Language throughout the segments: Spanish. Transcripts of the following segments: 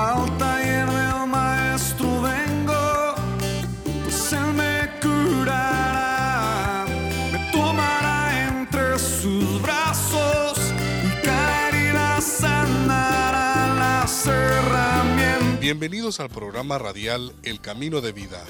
Al taller del maestro vengo, pues él me curará, me tomará entre sus brazos y caerá sanará las herramientas. Bienvenidos al programa radial El Camino de Vida,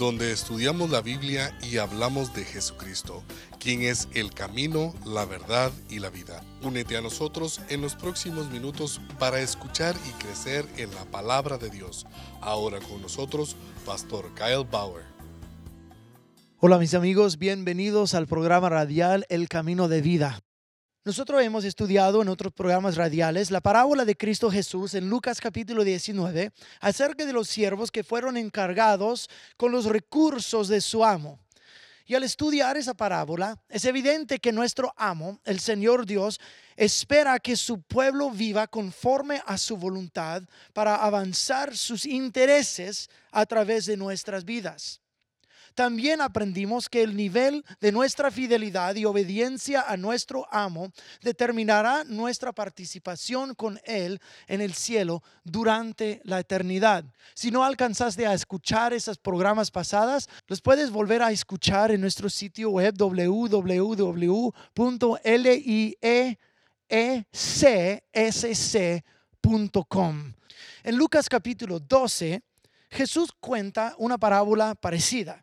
donde estudiamos la Biblia y hablamos de Jesucristo, quien es el camino, la verdad y la vida. Únete a nosotros en los próximos minutos para escuchar y crecer en la palabra de Dios. Ahora con nosotros, Pastor Kyle Bauer. Hola mis amigos, bienvenidos al programa radial El Camino de Vida. Nosotros hemos estudiado en otros programas radiales la parábola de Cristo Jesús en Lucas capítulo 19 acerca de los siervos que fueron encargados con los recursos de su amo. Y al estudiar esa parábola, es evidente que nuestro amo, el Señor Dios, espera que su pueblo viva conforme a su voluntad para avanzar sus intereses a través de nuestras vidas. También aprendimos que el nivel de nuestra fidelidad y obediencia a nuestro amo determinará nuestra participación con Él en el cielo durante la eternidad. Si no alcanzaste a escuchar esos programas pasadas, los puedes volver a escuchar en nuestro sitio web www.liesc.com. En Lucas capítulo 12, Jesús cuenta una parábola parecida.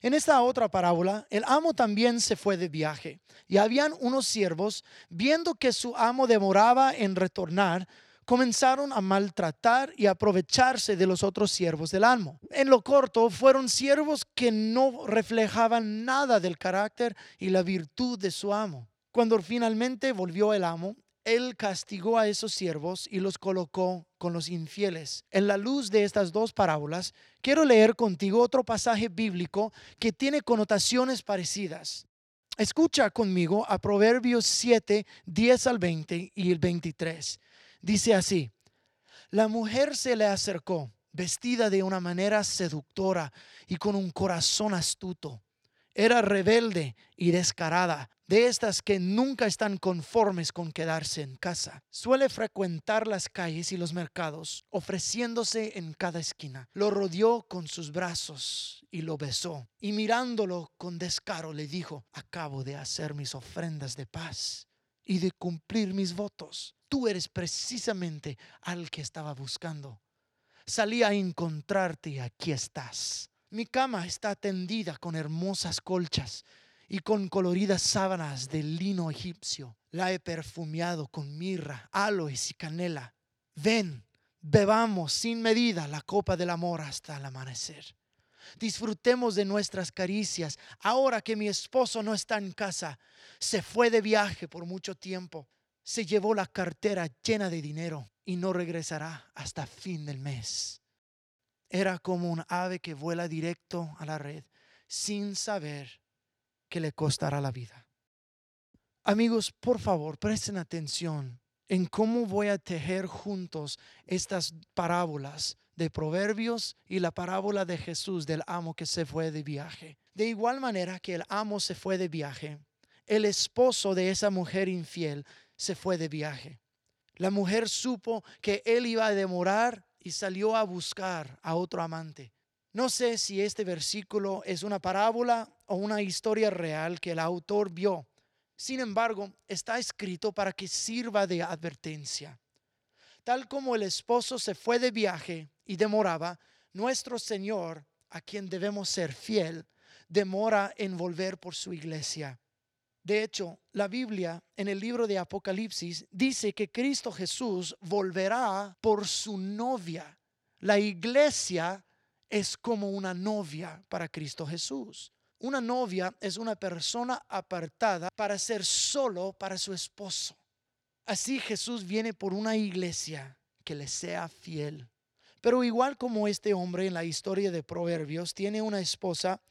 En esta otra parábola, el amo también se fue de viaje y habían unos siervos, viendo que su amo demoraba en retornar, comenzaron a maltratar y aprovecharse de los otros siervos del amo. En lo corto, fueron siervos que no reflejaban nada del carácter y la virtud de su amo. Cuando finalmente volvió el amo, él castigó a esos siervos y los colocó con los infieles. En la luz de estas dos parábolas, quiero leer contigo otro pasaje bíblico que tiene connotaciones parecidas. Escucha conmigo a Proverbios 7, 10 al 20 y el 23. Dice así, la mujer se le acercó, vestida de una manera seductora y con un corazón astuto. Era rebelde y descarada de estas que nunca están conformes con quedarse en casa. Suele frecuentar las calles y los mercados, ofreciéndose en cada esquina. Lo rodeó con sus brazos y lo besó. Y mirándolo con descaro le dijo, acabo de hacer mis ofrendas de paz y de cumplir mis votos. Tú eres precisamente al que estaba buscando. Salí a encontrarte y aquí estás. Mi cama está tendida con hermosas colchas y con coloridas sábanas de lino egipcio. La he perfumiado con mirra, aloes y canela. Ven, bebamos sin medida la copa del amor hasta el amanecer. Disfrutemos de nuestras caricias ahora que mi esposo no está en casa. Se fue de viaje por mucho tiempo. Se llevó la cartera llena de dinero y no regresará hasta fin del mes. Era como un ave que vuela directo a la red sin saber que le costará la vida. Amigos, por favor, presten atención en cómo voy a tejer juntos estas parábolas de Proverbios y la parábola de Jesús del amo que se fue de viaje. De igual manera que el amo se fue de viaje, el esposo de esa mujer infiel se fue de viaje. La mujer supo que él iba a demorar y salió a buscar a otro amante. No sé si este versículo es una parábola o una historia real que el autor vio. Sin embargo, está escrito para que sirva de advertencia. Tal como el esposo se fue de viaje y demoraba, nuestro Señor, a quien debemos ser fiel, demora en volver por su iglesia. De hecho, la Biblia en el libro de Apocalipsis dice que Cristo Jesús volverá por su novia. La iglesia es como una novia para Cristo Jesús. Una novia es una persona apartada para ser solo para su esposo. Así Jesús viene por una iglesia que le sea fiel. Pero igual como este hombre en la historia de Proverbios tiene una esposa,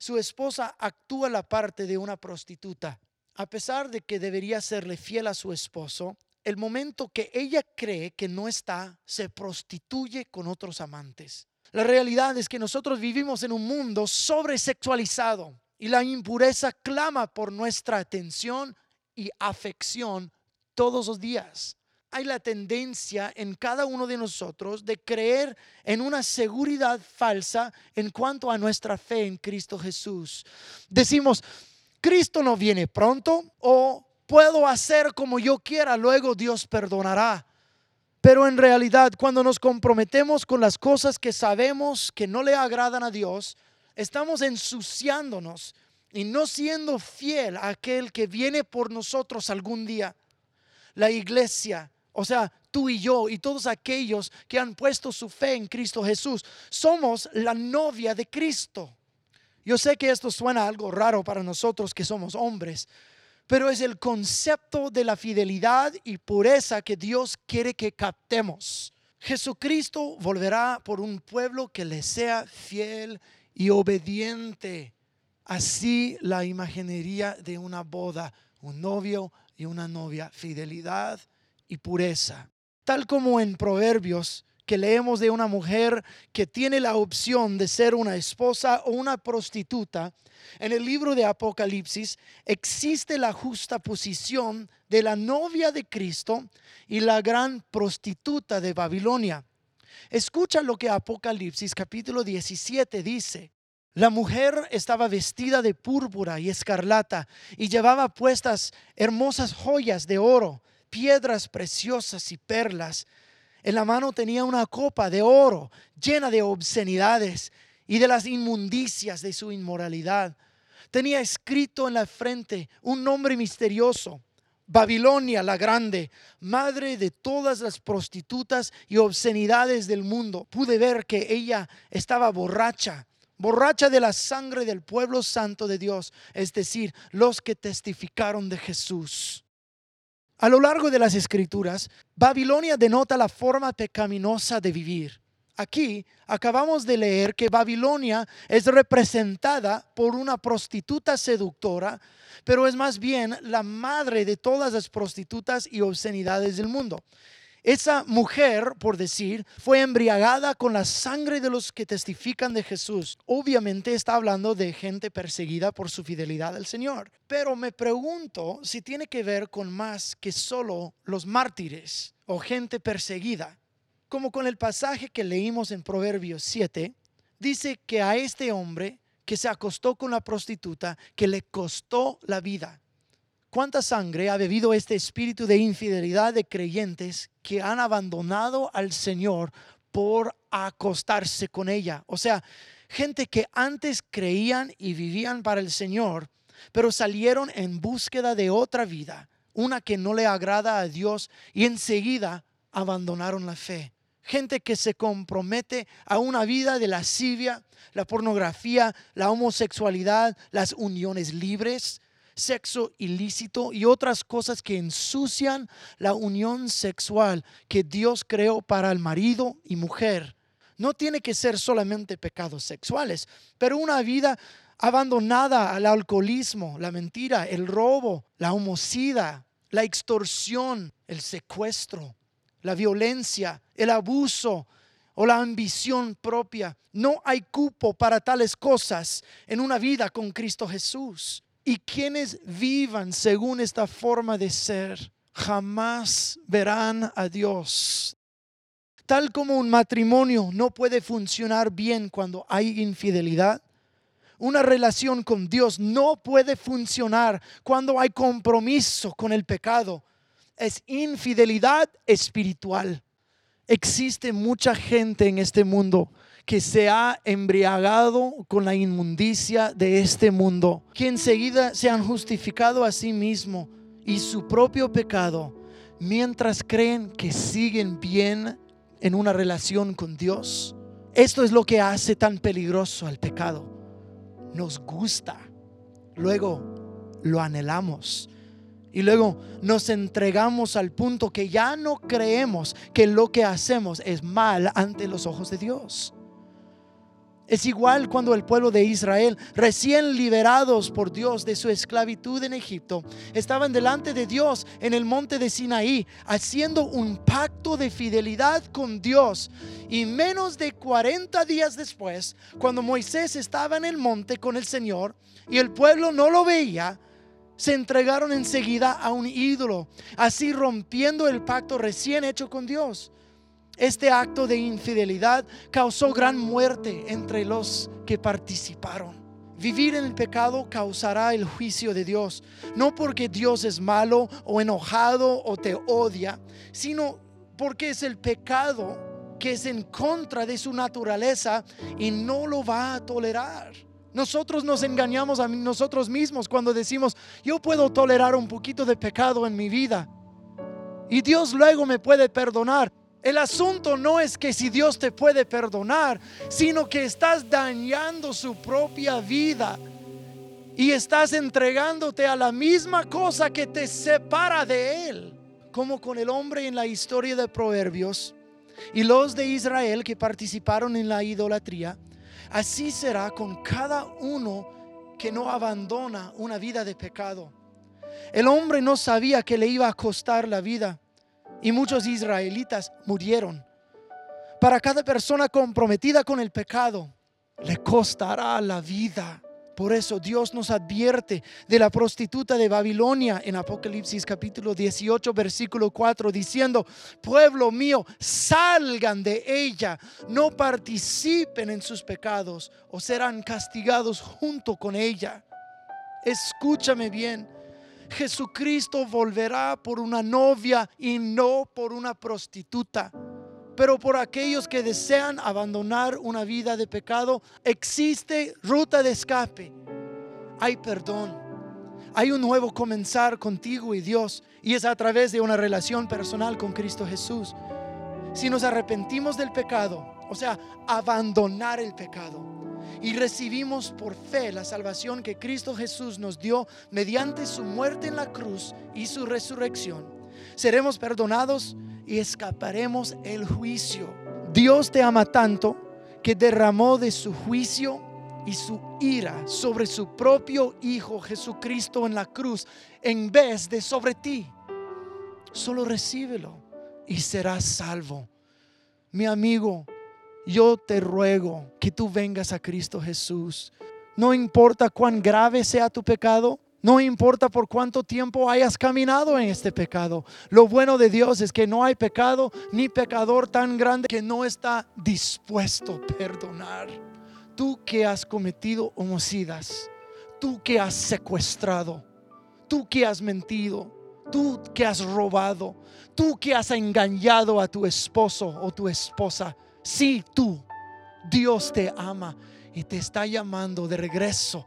su esposa actúa la parte de una prostituta. A pesar de que debería serle fiel a su esposo, el momento que ella cree que no está, se prostituye con otros amantes. La realidad es que nosotros vivimos en un mundo sobresexualizado y la impureza clama por nuestra atención y afección todos los días. Hay la tendencia en cada uno de nosotros de creer en una seguridad falsa en cuanto a nuestra fe en Cristo Jesús. Decimos, Cristo no viene pronto o puedo hacer como yo quiera, luego Dios perdonará. Pero en realidad, cuando nos comprometemos con las cosas que sabemos que no le agradan a Dios, estamos ensuciándonos y no siendo fiel a aquel que viene por nosotros algún día. La iglesia, o sea, tú y yo y todos aquellos que han puesto su fe en Cristo Jesús, somos la novia de Cristo. Yo sé que esto suena algo raro para nosotros que somos hombres, pero es el concepto de la fidelidad y pureza que Dios quiere que captemos. Jesucristo volverá por un pueblo que le sea fiel y obediente. Así la imaginería de una boda, un novio y una novia, fidelidad y pureza. Tal como en Proverbios que leemos de una mujer que tiene la opción de ser una esposa o una prostituta, en el libro de Apocalipsis existe la justa posición de la novia de Cristo y la gran prostituta de Babilonia. Escucha lo que Apocalipsis capítulo 17 dice. La mujer estaba vestida de púrpura y escarlata y llevaba puestas hermosas joyas de oro, piedras preciosas y perlas en la mano tenía una copa de oro llena de obscenidades y de las inmundicias de su inmoralidad. Tenía escrito en la frente un nombre misterioso, Babilonia la Grande, madre de todas las prostitutas y obscenidades del mundo. Pude ver que ella estaba borracha, borracha de la sangre del pueblo santo de Dios, es decir, los que testificaron de Jesús. A lo largo de las escrituras, Babilonia denota la forma pecaminosa de vivir. Aquí acabamos de leer que Babilonia es representada por una prostituta seductora, pero es más bien la madre de todas las prostitutas y obscenidades del mundo. Esa mujer, por decir, fue embriagada con la sangre de los que testifican de Jesús. Obviamente está hablando de gente perseguida por su fidelidad al Señor. Pero me pregunto si tiene que ver con más que solo los mártires o gente perseguida. Como con el pasaje que leímos en Proverbios 7, dice que a este hombre que se acostó con la prostituta, que le costó la vida. ¿Cuánta sangre ha bebido este espíritu de infidelidad de creyentes que han abandonado al Señor por acostarse con ella? O sea, gente que antes creían y vivían para el Señor, pero salieron en búsqueda de otra vida, una que no le agrada a Dios y enseguida abandonaron la fe. Gente que se compromete a una vida de lascivia, la pornografía, la homosexualidad, las uniones libres, sexo ilícito y otras cosas que ensucian la unión sexual que Dios creó para el marido y mujer. No tiene que ser solamente pecados sexuales, pero una vida abandonada al alcoholismo, la mentira, el robo, la homicida, la extorsión, el secuestro, la violencia, el abuso o la ambición propia. No hay cupo para tales cosas en una vida con Cristo Jesús. Y quienes vivan según esta forma de ser jamás verán a Dios. Tal como un matrimonio no puede funcionar bien cuando hay infidelidad, una relación con Dios no puede funcionar cuando hay compromiso con el pecado. Es infidelidad espiritual. Existe mucha gente en este mundo que se ha embriagado con la inmundicia de este mundo, que enseguida se han justificado a sí mismo y su propio pecado, mientras creen que siguen bien en una relación con Dios. Esto es lo que hace tan peligroso al pecado. Nos gusta, luego lo anhelamos y luego nos entregamos al punto que ya no creemos que lo que hacemos es mal ante los ojos de Dios. Es igual cuando el pueblo de Israel, recién liberados por Dios de su esclavitud en Egipto, estaban delante de Dios en el monte de Sinaí, haciendo un pacto de fidelidad con Dios. Y menos de 40 días después, cuando Moisés estaba en el monte con el Señor y el pueblo no lo veía, se entregaron enseguida a un ídolo, así rompiendo el pacto recién hecho con Dios. Este acto de infidelidad causó gran muerte entre los que participaron. Vivir en el pecado causará el juicio de Dios, no porque Dios es malo o enojado o te odia, sino porque es el pecado que es en contra de su naturaleza y no lo va a tolerar. Nosotros nos engañamos a nosotros mismos cuando decimos, yo puedo tolerar un poquito de pecado en mi vida y Dios luego me puede perdonar. El asunto no es que si Dios te puede perdonar, sino que estás dañando su propia vida y estás entregándote a la misma cosa que te separa de Él, como con el hombre en la historia de Proverbios y los de Israel que participaron en la idolatría. Así será con cada uno que no abandona una vida de pecado. El hombre no sabía que le iba a costar la vida y muchos israelitas murieron. Para cada persona comprometida con el pecado, le costará la vida. Por eso Dios nos advierte de la prostituta de Babilonia en Apocalipsis capítulo 18 versículo 4 diciendo, pueblo mío, salgan de ella, no participen en sus pecados o serán castigados junto con ella. Escúchame bien, Jesucristo volverá por una novia y no por una prostituta pero por aquellos que desean abandonar una vida de pecado, existe ruta de escape. Hay perdón. Hay un nuevo comenzar contigo y Dios, y es a través de una relación personal con Cristo Jesús. Si nos arrepentimos del pecado, o sea, abandonar el pecado, y recibimos por fe la salvación que Cristo Jesús nos dio mediante su muerte en la cruz y su resurrección, seremos perdonados y escaparemos el juicio. Dios te ama tanto que derramó de su juicio y su ira sobre su propio Hijo Jesucristo en la cruz en vez de sobre ti. Solo recíbelo y serás salvo. Mi amigo, yo te ruego que tú vengas a Cristo Jesús. No importa cuán grave sea tu pecado, no importa por cuánto tiempo hayas caminado en este pecado. Lo bueno de Dios es que no hay pecado ni pecador tan grande que no está dispuesto a perdonar. Tú que has cometido homicidas, tú que has secuestrado, tú que has mentido, tú que has robado, tú que has engañado a tu esposo o tu esposa. Sí, tú. Dios te ama y te está llamando de regreso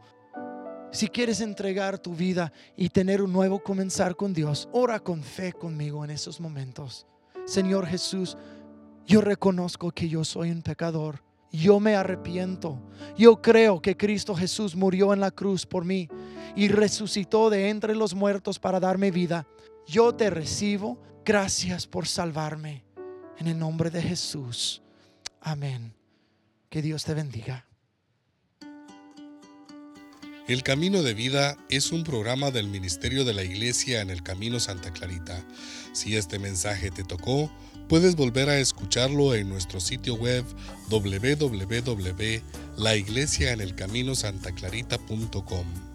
si quieres entregar tu vida y tener un nuevo comenzar con Dios, ora con fe conmigo en esos momentos. Señor Jesús, yo reconozco que yo soy un pecador. Yo me arrepiento. Yo creo que Cristo Jesús murió en la cruz por mí y resucitó de entre los muertos para darme vida. Yo te recibo. Gracias por salvarme. En el nombre de Jesús. Amén. Que Dios te bendiga. El Camino de Vida es un programa del Ministerio de la Iglesia en el Camino Santa Clarita. Si este mensaje te tocó, puedes volver a escucharlo en nuestro sitio web www.laiglesiaenelcaminosantaclarita.com.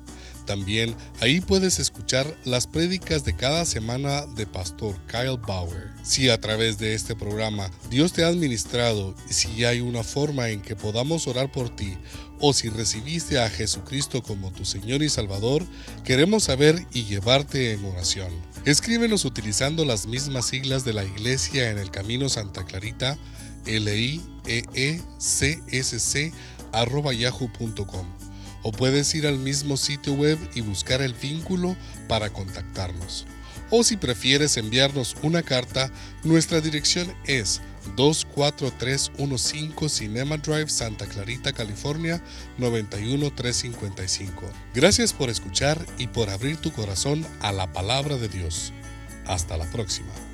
También ahí puedes escuchar las prédicas de cada semana de Pastor Kyle Bauer. Si a través de este programa Dios te ha administrado y si hay una forma en que podamos orar por ti o si recibiste a Jesucristo como tu Señor y Salvador, queremos saber y llevarte en oración. Escríbenos utilizando las mismas siglas de la Iglesia en el Camino Santa Clarita, l i e e c s c yahoo.com o puedes ir al mismo sitio web y buscar el vínculo para contactarnos. O si prefieres enviarnos una carta, nuestra dirección es 24315 Cinema Drive, Santa Clarita, California 91355. Gracias por escuchar y por abrir tu corazón a la palabra de Dios. Hasta la próxima.